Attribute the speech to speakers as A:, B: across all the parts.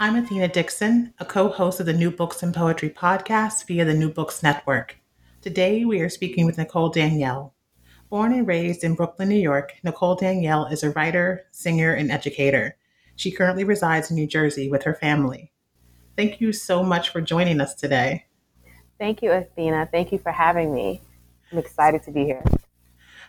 A: I'm Athena Dixon, a co host of the New Books and Poetry podcast via the New Books Network. Today, we are speaking with Nicole Danielle. Born and raised in Brooklyn, New York, Nicole Danielle is a writer, singer, and educator. She currently resides in New Jersey with her family. Thank you so much for joining us today.
B: Thank you, Athena. Thank you for having me. I'm excited to be here.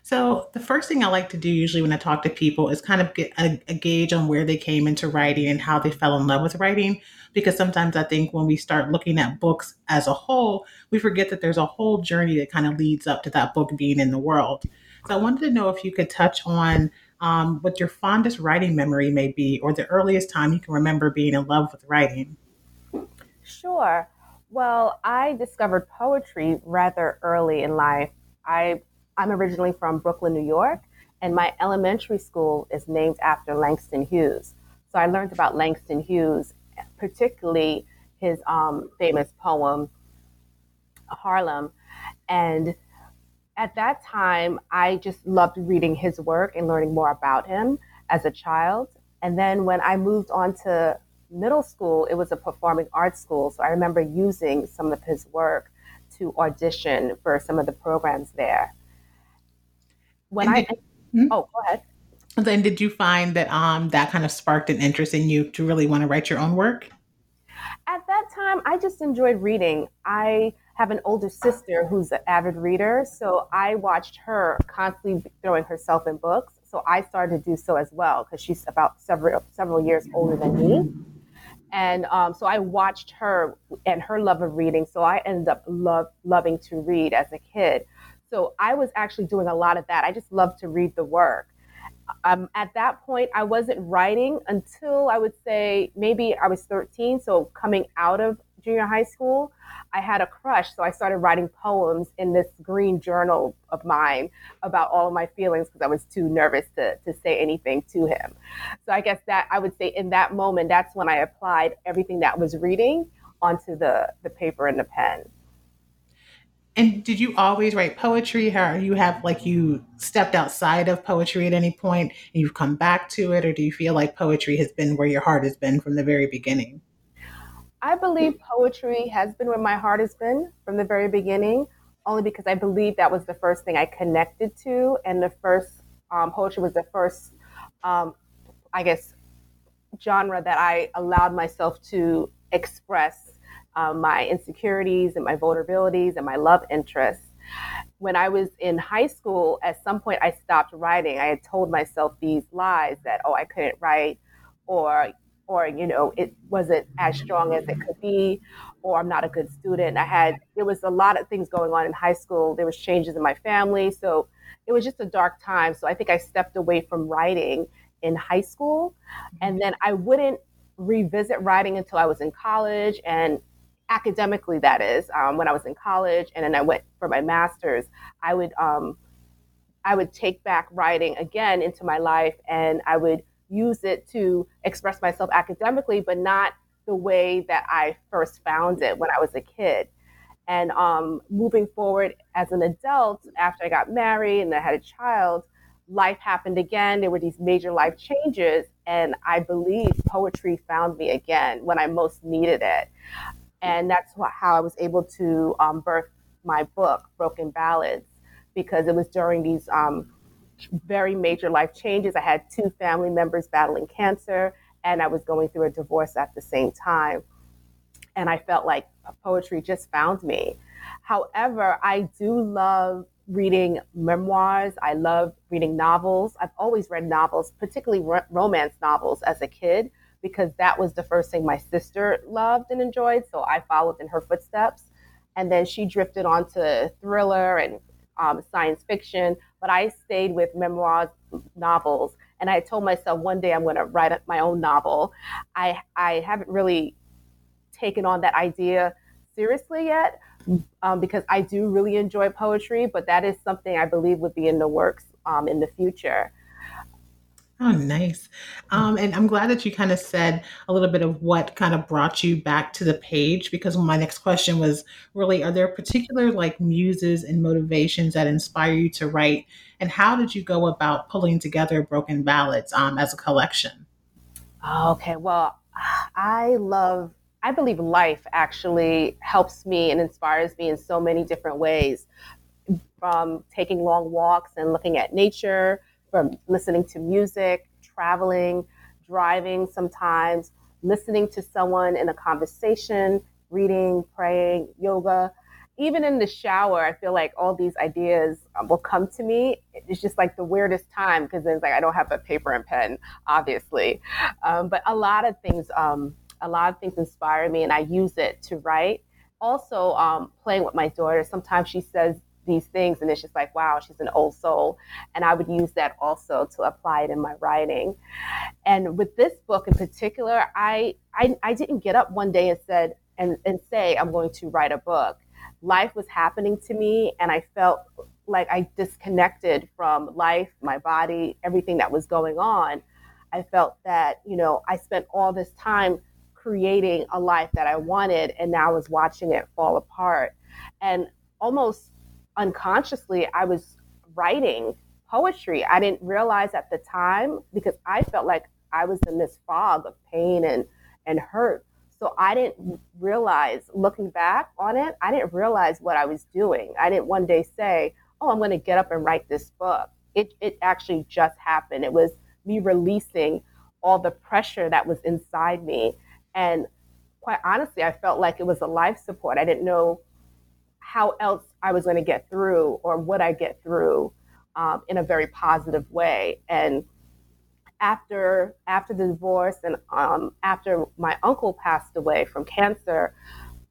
A: So, the first thing I like to do usually when I talk to people is kind of get a, a, gauge on where they came into writing and how they fell in love with writing. Because sometimes I think when we start looking at books as a whole, we forget that there's a whole journey that kind of leads up to that book being in the world. So, I wanted to know if you could touch on um, what your fondest writing memory may be, or the earliest time you can remember being in love with writing.
B: Sure. Well, I discovered poetry rather early in life. I I'm originally from Brooklyn, New York, and my elementary school is named after Langston Hughes. So I learned about Langston Hughes, particularly his um, famous poem, Harlem. And at that time, I just loved reading his work and learning more about him as a child. And then when I moved on to middle school, it was a performing arts school. So I remember using some of his work to audition for some of the programs there when I hmm? oh go ahead.
A: Then did you find that um that kind of sparked an interest in you to really want to write your own work?
B: At that time, I just enjoyed reading. I have an older sister who's an avid reader, so I watched her constantly throwing herself in books. So I started to do so as well because she's about several several years older than me. And um, so I watched her and her love of reading. So I ended up love, loving to read as a kid. So I was actually doing a lot of that. I just love to read the work. Um, at that point, I wasn't writing until I would say maybe I was 13. So coming out of junior high school, I had a crush. So I started writing poems in this green journal of mine about all of my feelings because I was too nervous to, to say anything to him. So I guess that I would say in that moment, that's when I applied everything that was reading onto the, the paper and the pen.
A: And did you always write poetry? How you have like you stepped outside of poetry at any point and you've come back to it, or do you feel like poetry has been where your heart has been from the very beginning?
B: I believe poetry has been where my heart has been from the very beginning, only because I believe that was the first thing I connected to, and the first um, poetry was the first, um, I guess, genre that I allowed myself to express um, my insecurities and my vulnerabilities and my love interests. When I was in high school, at some point I stopped writing. I had told myself these lies that, oh, I couldn't write, or or you know it wasn't as strong as it could be or i'm not a good student. I had there was a lot of things going on in high school. There was changes in my family. So it was just a dark time. So i think i stepped away from writing in high school. And then i wouldn't revisit writing until i was in college. And academically that is um, when i was in college and then i went for my master's i would um, i would take back writing again into my life and i would use it to express myself academically but not the way that i first found it when i was a kid. And um, moving forward as an adult after i got married and i had a child life happened again. There were these major life changes and i believe poetry found me again when i most needed it and that's how I was able to um, birth my book, Broken Ballads, because it was during these um, very major life changes. I had two family members battling cancer, and I was going through a divorce at the same time. And I felt like poetry just found me. However, I do love reading memoirs. I love reading novels. I've always read novels, particularly romance novels as a kid because that was the first thing my sister loved and enjoyed. So I followed in her footsteps. And then she drifted onto thriller and um, science fiction. But I stayed with memoirs, novels. and I told myself one day I'm going to write my own novel. I I haven't really taken on that idea seriously yet um, because I do really enjoy poetry, but that is something I believe would be in the works um, in the future.
A: Oh, nice. Um, and I'm glad that you kind of said a little bit of what kind of brought you back to the page because my next question was really are there particular like muses and motivations that inspire you to write? And how did you go about pulling together Broken Ballads um, as a collection?
B: Okay, well, I love, I believe life actually helps me and inspires me in so many different ways from taking long walks and looking at nature from listening to music, traveling, driving sometimes, listening to someone in a conversation, reading, praying, yoga. Even in the shower, I feel like all these ideas um, will come to me. It's just like the weirdest time because then it's like I don't have a paper and pen, obviously. Um, but a lot of things, um, a lot of things inspire me, and I use it to write. Also, um, playing with my daughter. Sometimes she says these things and it's just like wow she's an old soul. And i would use that also to apply it in my writing. And with this book in particular i i, I didn't get up one day and said and, and say i'm going to write a book. Life was happening to me and i felt like i disconnected from life my body everything that was going on. I felt that you know i spent all this time creating a life that i wanted and now I was watching it fall apart. And almost unconsciously I was writing poetry. I didn't realize at the time because I felt like I was in this fog of pain and and hurt. So I didn't realize looking back on it, I didn't realize what I was doing. I didn't one day say, "Oh, I'm going to get up and write this book." It it actually just happened. It was me releasing all the pressure that was inside me and quite honestly, I felt like it was a life support. I didn't know how else I was going to get through or would I get through um, in a very positive way. And after after the divorce and um, after my uncle passed away from cancer,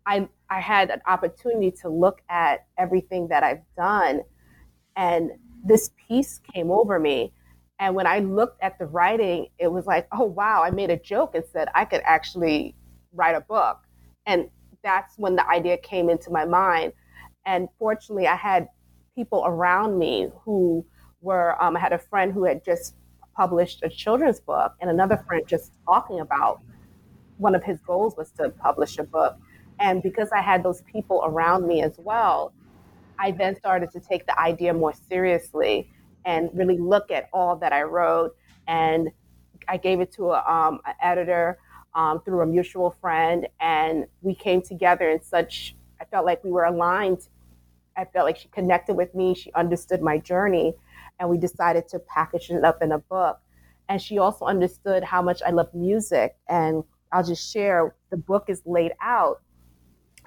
B: I I had an opportunity to look at everything that I've done, and this peace came over me. And when I looked at the writing, it was like, oh wow! I made a joke and said I could actually write a book, and that's when the idea came into my mind and fortunately, I had people around me who were, um, I had a friend who had just published a children's book, and another friend just talking about one of his goals was to publish a book. And because I had those people around me as well, I then started to take the idea more seriously and really look at all that I wrote. And I gave it to a, um, an editor um, through a mutual friend, and we came together in such. I felt like we were aligned I felt like she connected with me. She understood my journey, and we decided to package it up in a book. And she also understood how much I love music. And I'll just share the book is laid out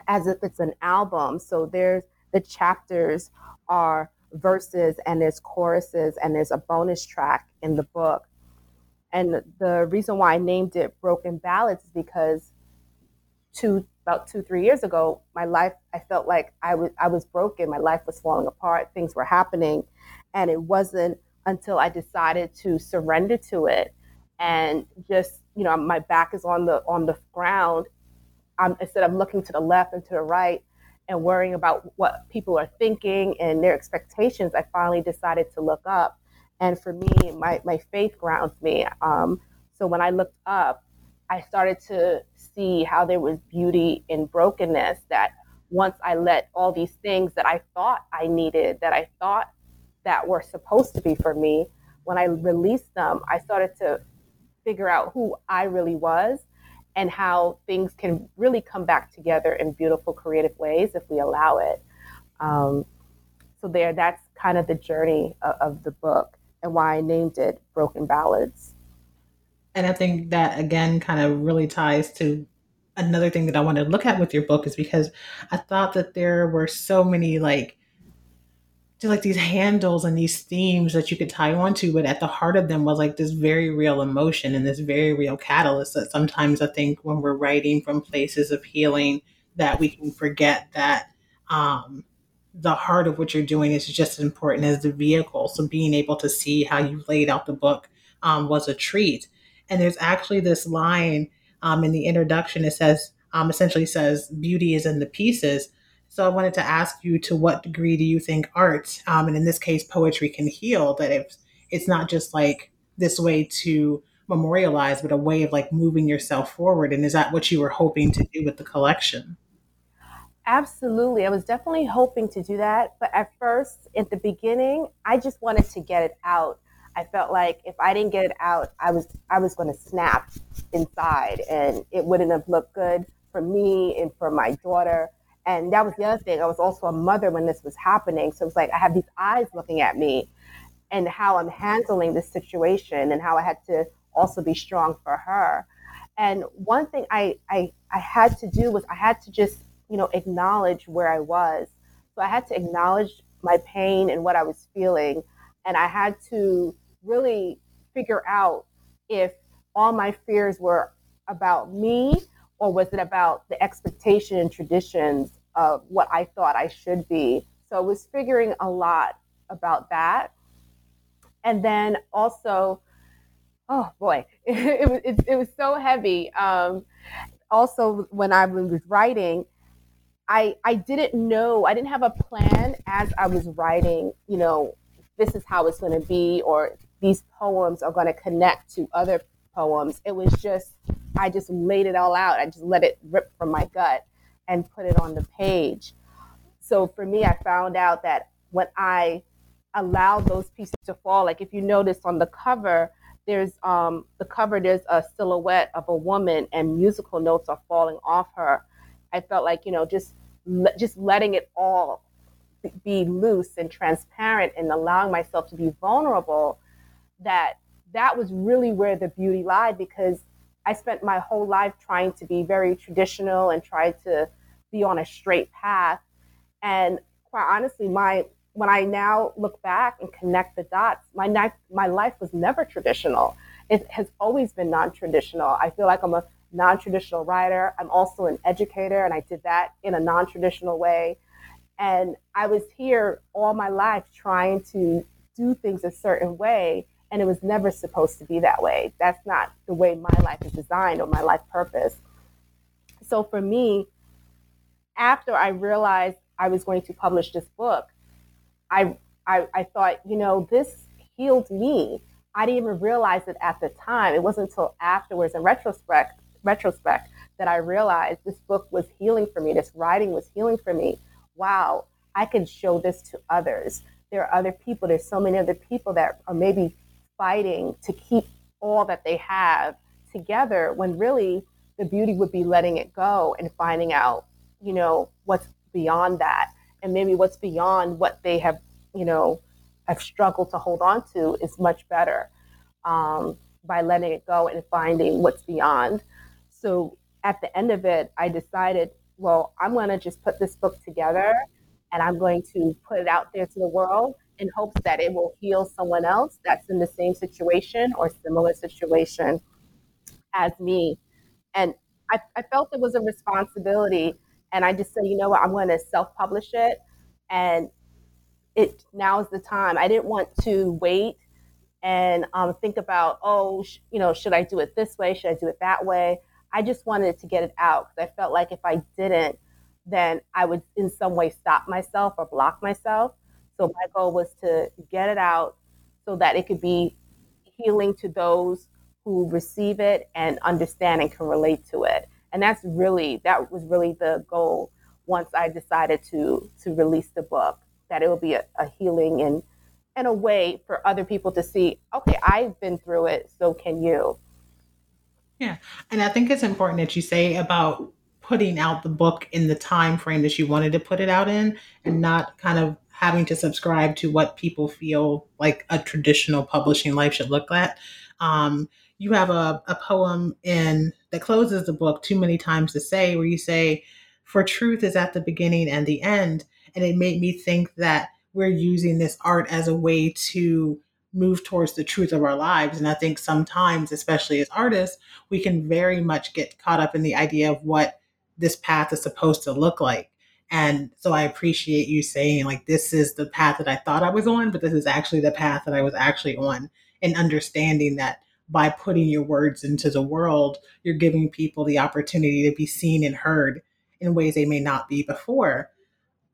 B: as if it's an album. So there's the chapters are verses and there's choruses and there's a bonus track in the book. And the reason why I named it Broken Ballads is because two about two three years ago my life i felt like i was i was broken. My life was falling apart. Things were happening. And it wasn't until i decided to surrender to it and just you know my back is on the on the ground. I'm, instead of looking to the left and to the right and worrying about what people are thinking and their expectations i finally decided to look up. And for me my, my faith grounds me. Um, so when i looked up i started to see how there was beauty in brokenness that once I let all these things that I thought I needed, that I thought that were supposed to be for me, when I released them, I started to figure out who I really was and how things can really come back together in beautiful, creative ways if we allow it. Um, so there, that's kind of the journey of, of the book and why I named it Broken Ballads.
A: And I think that again kind of really ties to another thing that I wanted to look at with your book is because I thought that there were so many like just like these handles and these themes that you could tie onto, but at the heart of them was like this very real emotion and this very real catalyst that sometimes I think when we're writing from places of healing that we can forget that um, the heart of what you're doing is just as important as the vehicle. So being able to see how you laid out the book um, was a treat. And there's actually this line um, in the introduction. It says, um, essentially says, beauty is in the pieces. So I wanted to ask you to what degree do you think art, um, and in this case, poetry, can heal? That if it's not just like this way to memorialize, but a way of like moving yourself forward. And is that what you were hoping to do with the collection?
B: Absolutely. I was definitely hoping to do that. But at first, at the beginning, I just wanted to get it out. I felt like if I didn't get it out, I was I was going to snap inside and it wouldn't have looked good for me and for my daughter. And that was the other thing. I was also a mother when this was happening. So it was like I have these eyes looking at me and how I'm handling this situation and how I had to also be strong for her. And one thing I, I, I had to do was I had to just, you know, acknowledge where I was. So I had to acknowledge my pain and what I was feeling. And I had to really figure out if all my fears were about me or was it about the expectation and traditions of what I thought I should be. So I was figuring a lot about that. And then also oh boy, it, was it, it, was so heavy. Um, also, when I was writing, I I didn't know I didn't have a plan as I was writing. You know, this is how it's going to be, or these poems are going to connect to other poems. It was just I just laid it all out. I just let it rip from my gut and put it on the page. So for me, I found out that when I allowed those pieces to fall, like if you notice on the cover, there's um, the cover there's a silhouette of a woman and musical notes are falling off her i felt like you know just just letting it all be loose and transparent and allowing myself to be vulnerable that that was really where the beauty lied because i spent my whole life trying to be very traditional and try to be on a straight path and quite honestly my when I now look back and connect the dots, my my life was never traditional. It has always been non-traditional. I feel like I'm a non-traditional writer. I'm also an educator, and I did that in a non-traditional way. And I was here all my life trying to do things a certain way, and it was never supposed to be that way. That's not the way my life is designed or my life purpose. So for me, after I realized I was going to publish this book, I, I, I thought, you know, this healed me. I didn't even realize it at the time. It wasn't until afterwards, in retrospect, retrospect, that I realized this book was healing for me. This writing was healing for me. Wow, I can show this to others. There are other people. There's so many other people that are maybe fighting to keep all that they have together when really the beauty would be letting it go and finding out, you know, what's beyond that and maybe what's beyond what they have, you know, have struggled to hold on to is much better um, by letting it go and finding what's beyond. So at the end of it, I decided, well, I'm going to just put this book together and I'm going to put it out there to the world in hopes that it will heal someone else that's in the same situation or similar situation as me. And I, I felt it was a responsibility and I just said, you know what, I'm going to self publish it. And it now is the time. I didn't want to wait and um, think about, oh, sh- you know, should I do it this way? Should I do it that way? I just wanted to get it out because I felt like if I didn't, then I would in some way stop myself or block myself. So my goal was to get it out so that it could be healing to those who receive it and understand and can relate to it. And that's really that was really the goal once I decided to to release the book that it will be a, a healing and and a way for other people to see okay I've been through it so can you.
A: Yeah and I think it's important that you say about putting out the book in the time frame that you wanted to put it out in and not kind of having to subscribe to what people feel like a traditional publishing life should look like. Um, you have a, a poem in that closes the book too many times to say where you say for truth is at the beginning and the end and it made me think that we're using this art as a way to move towards the truth of our lives. And i think sometimes especially as artists we can very much get caught up in the idea of what this path is supposed to look like and so i appreciate you saying like this is the path that i thought i was on but this is actually the path that i was actually on and understanding that by putting your words into the world, you're giving people the opportunity to be seen and heard in ways they may not be before.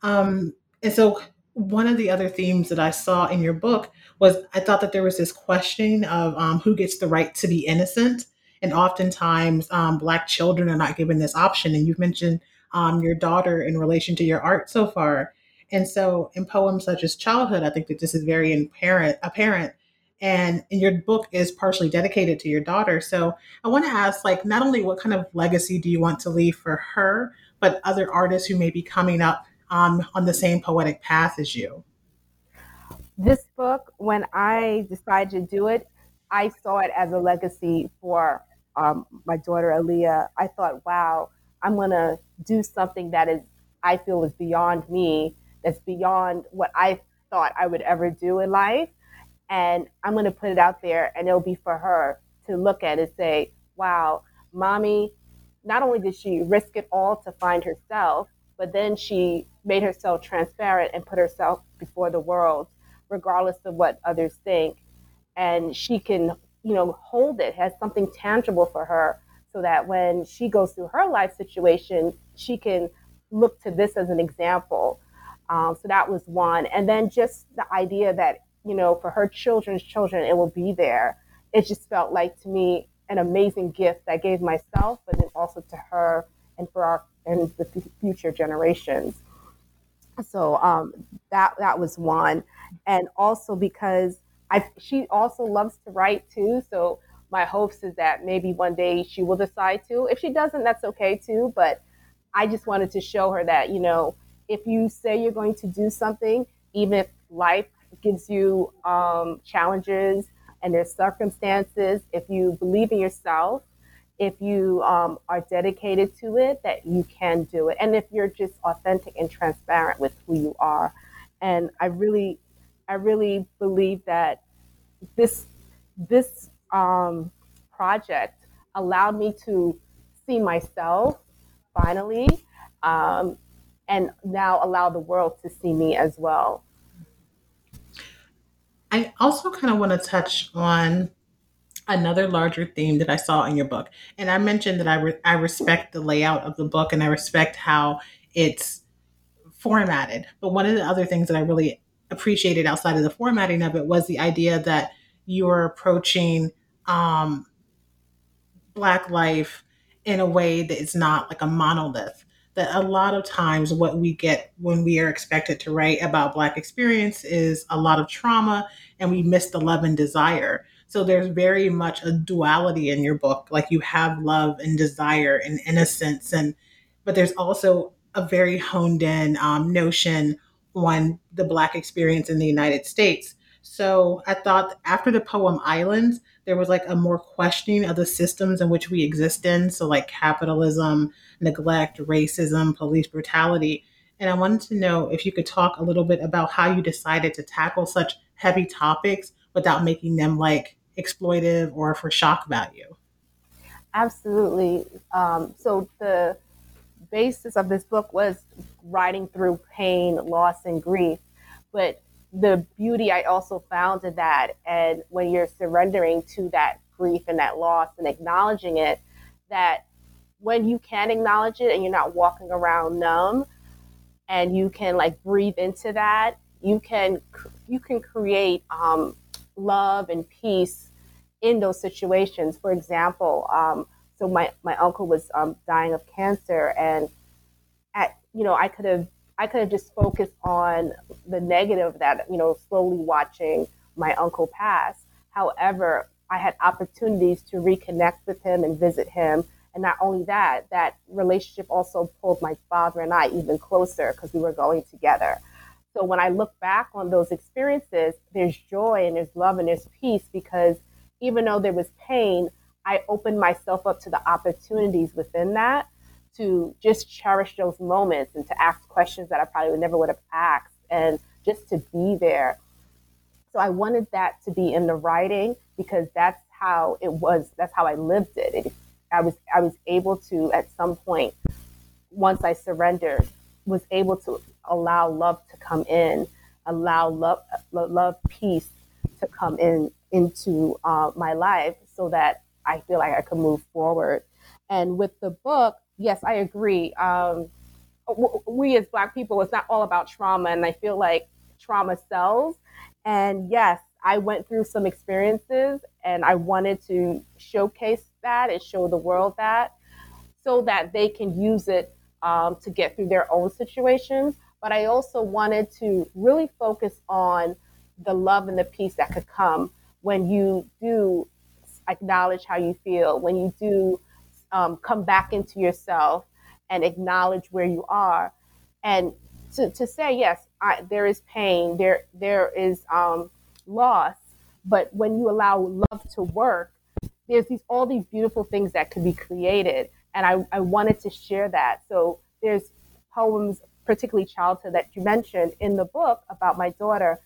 A: Um, and so, one of the other themes that I saw in your book was I thought that there was this question of um, who gets the right to be innocent. And oftentimes, um, Black children are not given this option. And you've mentioned um, your daughter in relation to your art so far. And so, in poems such as Childhood, I think that this is very apparent. apparent and, and your book is partially dedicated to your daughter. So, I want to ask, like, not only what kind of legacy do you want to leave for her, but other artists who may be coming up um, on the same poetic path as you?
B: This book, when I decided to do it, I saw it as a legacy for um, my daughter Aaliyah. I thought, wow, I'm going to do something that is, I feel, is beyond me, that's beyond what I thought I would ever do in life. And I'm going to put it out there, and it'll be for her to look at and say, wow, mommy, not only did she risk it all to find herself, but then she made herself transparent and put herself before the world, regardless of what others think. And she can, you know, hold it, has something tangible for her so that when she goes through her life situation, she can look to this as an example. Um, so that was one. And then just the idea that, you know, for her children's children, it will be there. It just felt like to me an amazing gift that I gave myself, but then also to her and for our and the future generations. So um, that that was one, and also because I she also loves to write too. So my hopes is that maybe one day she will decide to. If she doesn't, that's okay too. But I just wanted to show her that you know if you say you're going to do something, even if life gives you um, challenges and there's circumstances, if you believe in yourself if you um, are dedicated to it, that you can do it. And if you're just authentic and transparent with who you are. And I really, I really believe that this, this um, project allowed me to see myself finally, um, and now allow the world to see me as well.
A: I also kind of want to touch on another larger theme that I saw in your book. And I mentioned that I, re- I respect the layout of the book and I respect how it's formatted. But one of the other things that I really appreciated outside of the formatting of it was the idea that you're approaching um, Black life in a way that is not like a monolith. That a lot of times, what we get when we are expected to write about Black experience is a lot of trauma, and we miss the love and desire. So there's very much a duality in your book. Like you have love and desire and innocence, and but there's also a very honed in um, notion on the Black experience in the United States. So I thought after the poem Islands, there was like a more questioning of the systems in which we exist in. So, like capitalism, neglect, racism, police brutality. And I wanted to know if you could talk a little bit about how you decided to tackle such heavy topics without making them like exploitive or for shock value.
B: Absolutely. Um, so the basis of this book was writing through pain, loss, and grief. But the beauty I also found in that, and when you're surrendering to that grief and that loss and acknowledging it, that when you can acknowledge it and you're not walking around numb, and you can like breathe into that, you can you can create um, love and peace in those situations. For example, um, so my, my uncle was um, dying of cancer, and at you know I could have I could have just focused on the negative that you know slowly watching my uncle pass. However, I had opportunities to reconnect with him and visit him. And not only that, that relationship also pulled my father and I even closer because we were going together. So when I look back on those experiences, there's joy and there's love and there's peace because even though there was pain, I opened myself up to the opportunities within that to just cherish those moments and to ask questions that I probably would never would have asked and just to be there. So I wanted that to be in the writing because that's how it was, that's how I lived it. it I was I was able to at some point once I surrendered was able to allow love to come in, allow love love peace to come in into uh, my life so that I feel like I can move forward. And with the book, yes, I agree. Um, we as Black people, it's not all about trauma, and I feel like trauma sells. And yes, I went through some experiences, and I wanted to showcase that and show the world that so that they can use it um, to get through their own situations. But I also wanted to really focus on the love and the peace that could come when you do acknowledge how you feel, when you do um, come back into yourself and acknowledge where you are. And to, to say, yes, I, there is pain, there, there is um, loss, but when you allow love to work, there's these all these beautiful things that could be created. And I, I wanted to share that. So there's poems, particularly childhood, that you mentioned in the book about my daughter.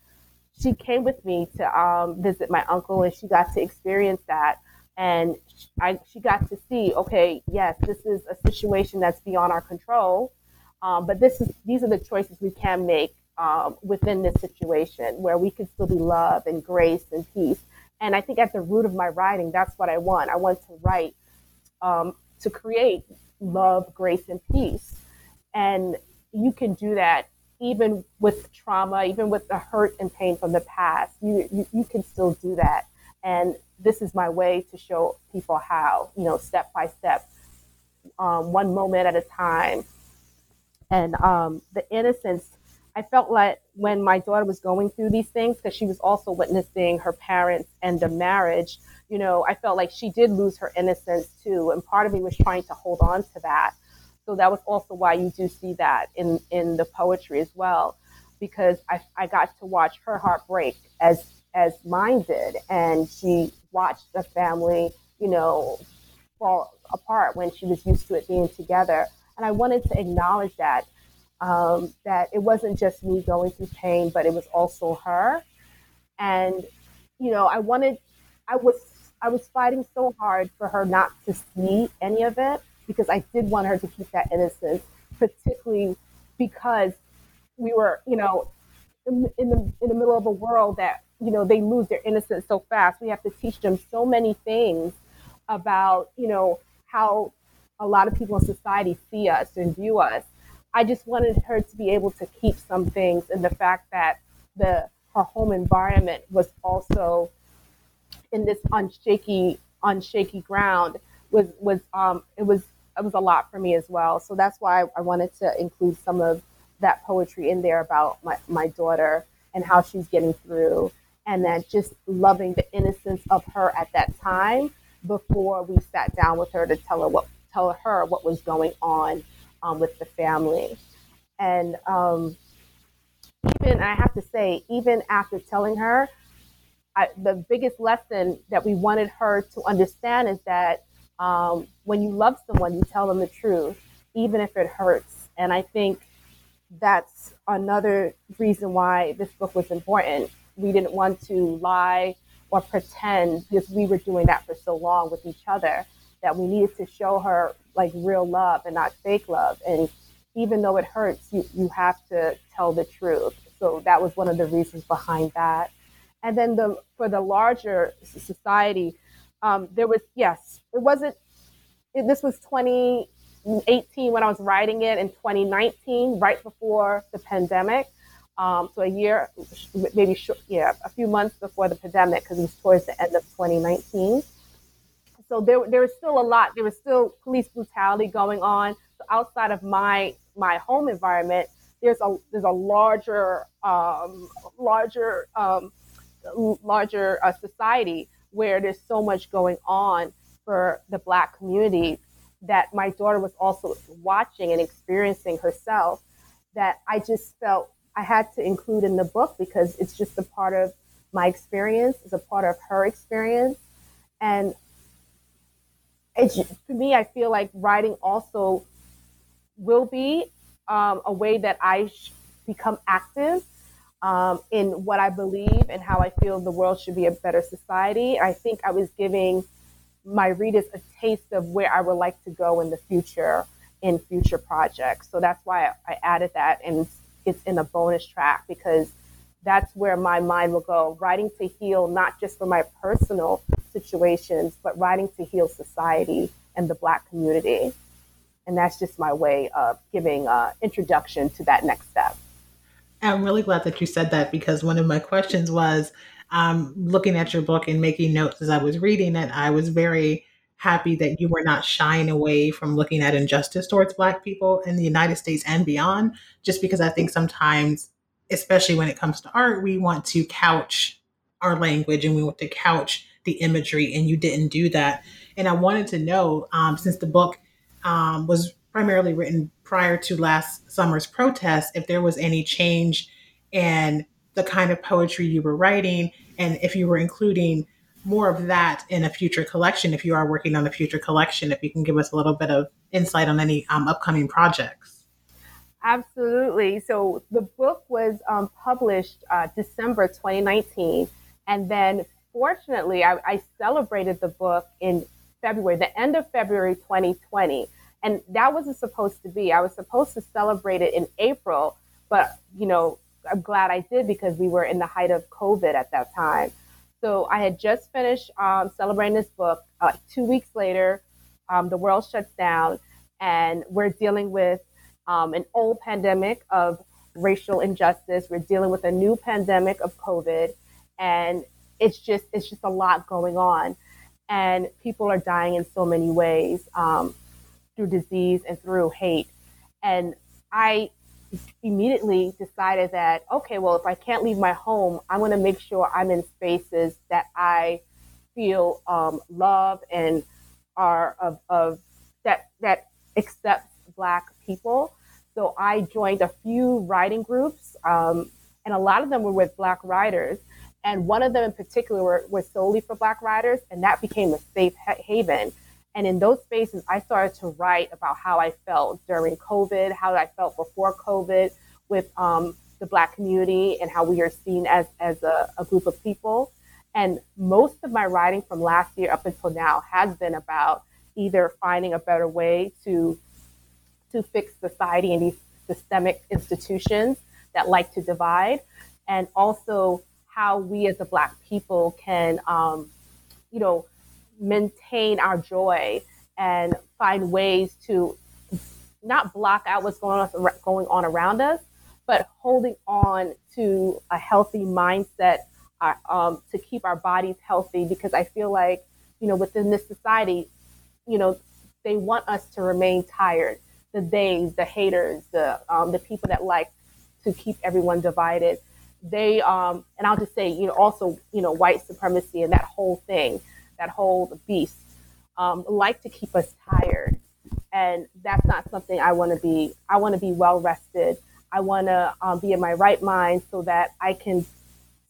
B: She came with me to um, visit my uncle, and she got to experience that and I, she got to see, okay, yes, this is a situation that's beyond our control, um, but this is these are the choices we can make um, within this situation where we can still be love and grace and peace. And I think at the root of my writing, that's what I want. I want to write um, to create love, grace, and peace. And you can do that even with trauma, even with the hurt and pain from the past. You, you, you can still do that. And this is my way to show people how, you know, step by step, um, one moment at a time. And um, the innocence, I felt like when my daughter was going through these things, because she was also witnessing her parents and the marriage, you know, I felt like she did lose her innocence too. And part of me was trying to hold on to that. So that was also why you do see that in, in the poetry as well, because I, I got to watch her heart break as as mine did. And she watched the family, you know, fall apart when she was used to it being together. And I wanted to acknowledge that, um, that it wasn't just me going through pain, but it was also her. And, you know, I wanted, I was, I was fighting so hard for her not to see any of it because I did want her to keep that innocence, particularly because we were, you know, in, in the in the middle of a world that you know they lose their innocence so fast. We have to teach them so many things about you know how a lot of people in society see us and view us. I just wanted her to be able to keep some things and the fact that the her home environment was also in this unshaky unshaky ground was was um it was it was a lot for me as well. So that's why i wanted to include some of that poetry in there about my, my daughter and how she's getting through and that just loving the innocence of her at that time before we sat down with her to tell her what tell her what was going on um, with the family. And um, even i have to say even after telling her I, the biggest lesson that we wanted her to understand is that um, when you love someone you tell them the truth even if it hurts. And i think that's another reason why this book was important we didn't want to lie or pretend because we were doing that for so long with each other that we needed to show her like real love and not fake love. And even though it hurts, you, you have to tell the truth. So that was one of the reasons behind that. And then the for the larger society, um, there was yes, it wasn't. It, this was 2018 when I was writing it in 2019, right before the pandemic. Um, so a year, maybe short, yeah, a few months before the pandemic, because it was towards the end of 2019. So there, there was still a lot. There was still police brutality going on. So outside of my my home environment, there's a there's a larger um, larger um, larger uh, society where there's so much going on for the Black community that my daughter was also watching and experiencing herself. That I just felt I had to include in the book because it's just a part of my experience, it's a part of her experience. And it's, for me, I feel like writing also will be um, a way that I become active um, in what I believe and how I feel the world should be a better society. I think I was giving my readers a taste of where I would like to go in the future in future projects. So that's why I added that. And it's in a bonus track because that's where my mind will go. Writing to heal, not just for my personal situations, but writing to heal society and the Black community. And that's just my way of giving an introduction to that next step.
A: I'm really glad that you said that because one of my questions was um, looking at your book and making notes as I was reading it. I was very happy that you were not shying away from looking at injustice towards Black people in the United States and beyond, just because I think sometimes, especially when it comes to art, we want to couch our language and we want to couch the imagery, and you didn't do that. And I wanted to know, um, since the book um, was primarily written prior to last summer's protest, if there was any change in the kind of poetry you were writing, and if you were including more of that in a future collection, if you are working on a future collection, if you can give us a little bit of insight on any um, upcoming projects.
B: Absolutely. So the book was um, published uh, December 2019, and then fortunately, I, I celebrated the book in February, the end of February 2020. And that wasn't supposed to be. I was supposed to celebrate it in April, but you know, I'm glad I did because we were in the height of COVID at that time. So I had just finished um, celebrating this book. Uh, two weeks later, um, the world shuts down, and we're dealing with um, an old pandemic of racial injustice. We're dealing with a new pandemic of COVID, and it's just it's just a lot going on, and people are dying in so many ways um, through disease and through hate. And I immediately decided that okay, well, if I can't leave my home, I'm going to make sure I'm in spaces that I feel um, love and are of, of that that accepts Black people. So I joined a few writing groups, um, and a lot of them were with Black writers. And one of them in particular was solely for Black writers, and that became a safe haven. And in those spaces, I started to write about how I felt during COVID, how I felt before COVID with um, the Black community, and how we are seen as, as a, a group of people. And most of my writing from last year up until now has been about either finding a better way to to fix society and these systemic institutions that like to divide, and also how we as a Black people can, um, you know, maintain our joy and find ways to not block out what's going on going on around us, but holding on to a healthy mindset uh, um, to keep our bodies healthy. Because I feel like, you know, within this society, you know, they want us to remain tired. The days, the haters, the um, the people that like to keep everyone divided they um and I'll just say, you know, also, you know, white supremacy and that whole thing, that whole beast, um, like to keep us tired. And that's not something I want to be. I want to be well rested. I want to um, be in my right mind so that I can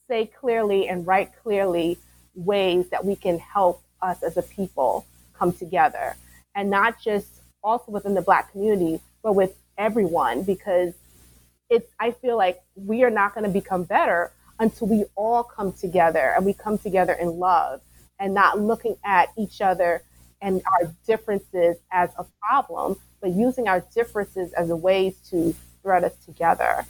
B: say clearly and write clearly ways that we can help us as a people come together. And not just also within the Black community, but with everyone, because it's I feel like we are not going to become better until we all come together and we come together in love and not looking at each other and our differences as a problem, but using our differences as a ways to thread us together.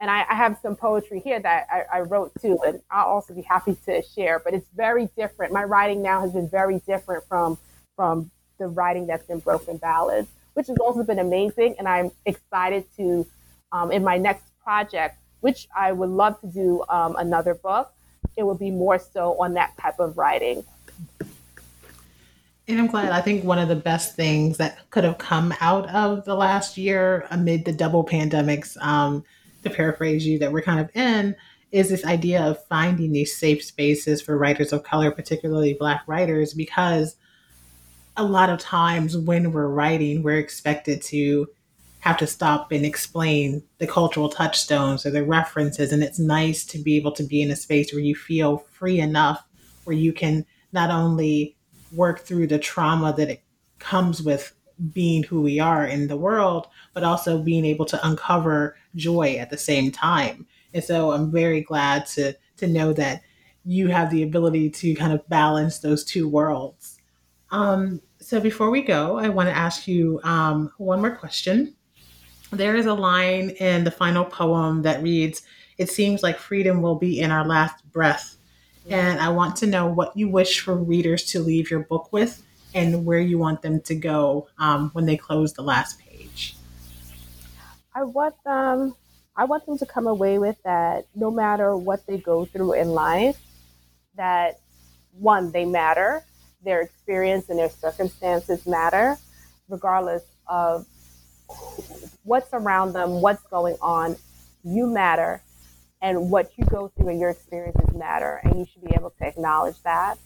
B: And I, I have some poetry here that I, I, wrote too, and I'll also be happy to share. But it's very different. My writing now has been very different from from the writing that's been broken ballads, which has also been amazing. And I'm excited to um, in my next project, which I would love to do um, another book, it would be more so on that type of writing.
A: And I'm glad. I think one of the best things that could have come out of the last year amid the double pandemics, um, to paraphrase you, that we're kind of in, is this idea of finding these safe spaces for writers of color, particularly Black writers, because a lot of times when we're writing, we're expected to have to stop and explain the cultural touchstones or the references. And it's nice to be able to be in a space where you feel free enough where you can not only work through the trauma that it comes with being who we are in the world, but also being able to uncover joy at the same time. And so I'm very glad to to know that you have the ability to kind of balance those two worlds. Um, so before we go, I want to ask you um, one more question there is a line in the final poem that reads it seems like freedom will be in our last breath. And I want to know what you wish for readers to leave your book with and where you want them to go um, when they close the last page.
B: I want them I want them to come away with that no matter what they go through in life, that one, they matter, their experience and their circumstances matter, regardless of what's around them, what's going on. You matter, and what you go through and your experiences matter, and you should be able to acknowledge that.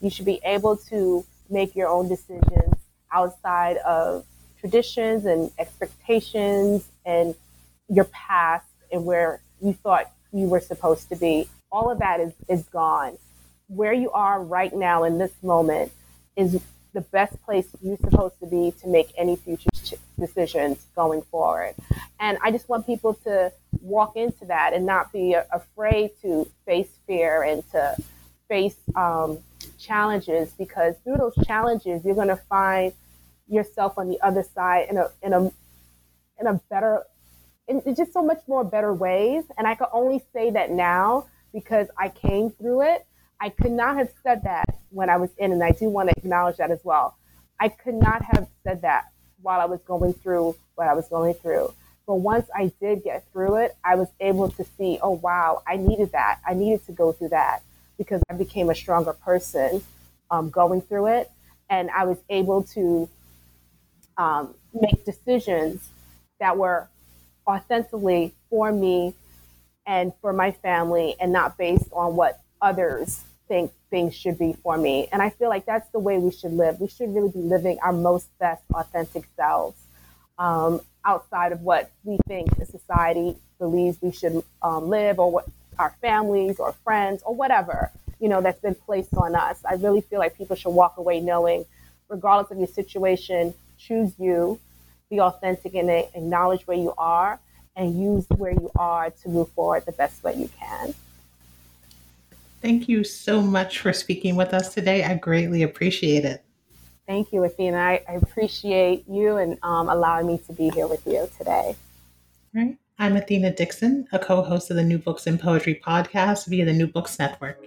B: You should be able to make your own decisions outside of traditions and expectations and your past and where you thought you were supposed to be. All of that is, is gone. Where you are right now in this moment is the best place you're supposed to be to make any future decisions going forward. And I just want people to walk into that and not be afraid to face fear and to face um, challenges because through those challenges, you're going to find yourself on the other side in a, in a, in a better, in just so much more better ways. And I can only say that now because I came through it I could not have said that when I was in, and I do want to acknowledge that as well. I could not have said that while I was going through what I was going through. But once I did get through it, I was able to see, oh, wow, I needed that. I needed to go through that because I became a stronger person um, going through it. And I was able to um, make decisions that were authentically for me and for my family and not based on what others think things should be for me. And I feel like that's the way we should live. We should really be living our most best authentic selves um, outside of what we think society believes we should um, live or what our families or friends or whatever, you know, that's been placed on us. I really feel like people should walk away knowing, regardless of your situation, choose you, be authentic and acknowledge where you are and use where you are to move forward the best way you can.
A: Thank you so much for speaking with us today. I greatly appreciate it.
B: Thank you, Athena. I, I appreciate you and um, allowing me to be here with you today.
A: All right. I'm Athena Dixon, a co host of the New Books in Poetry podcast via the New Books Network.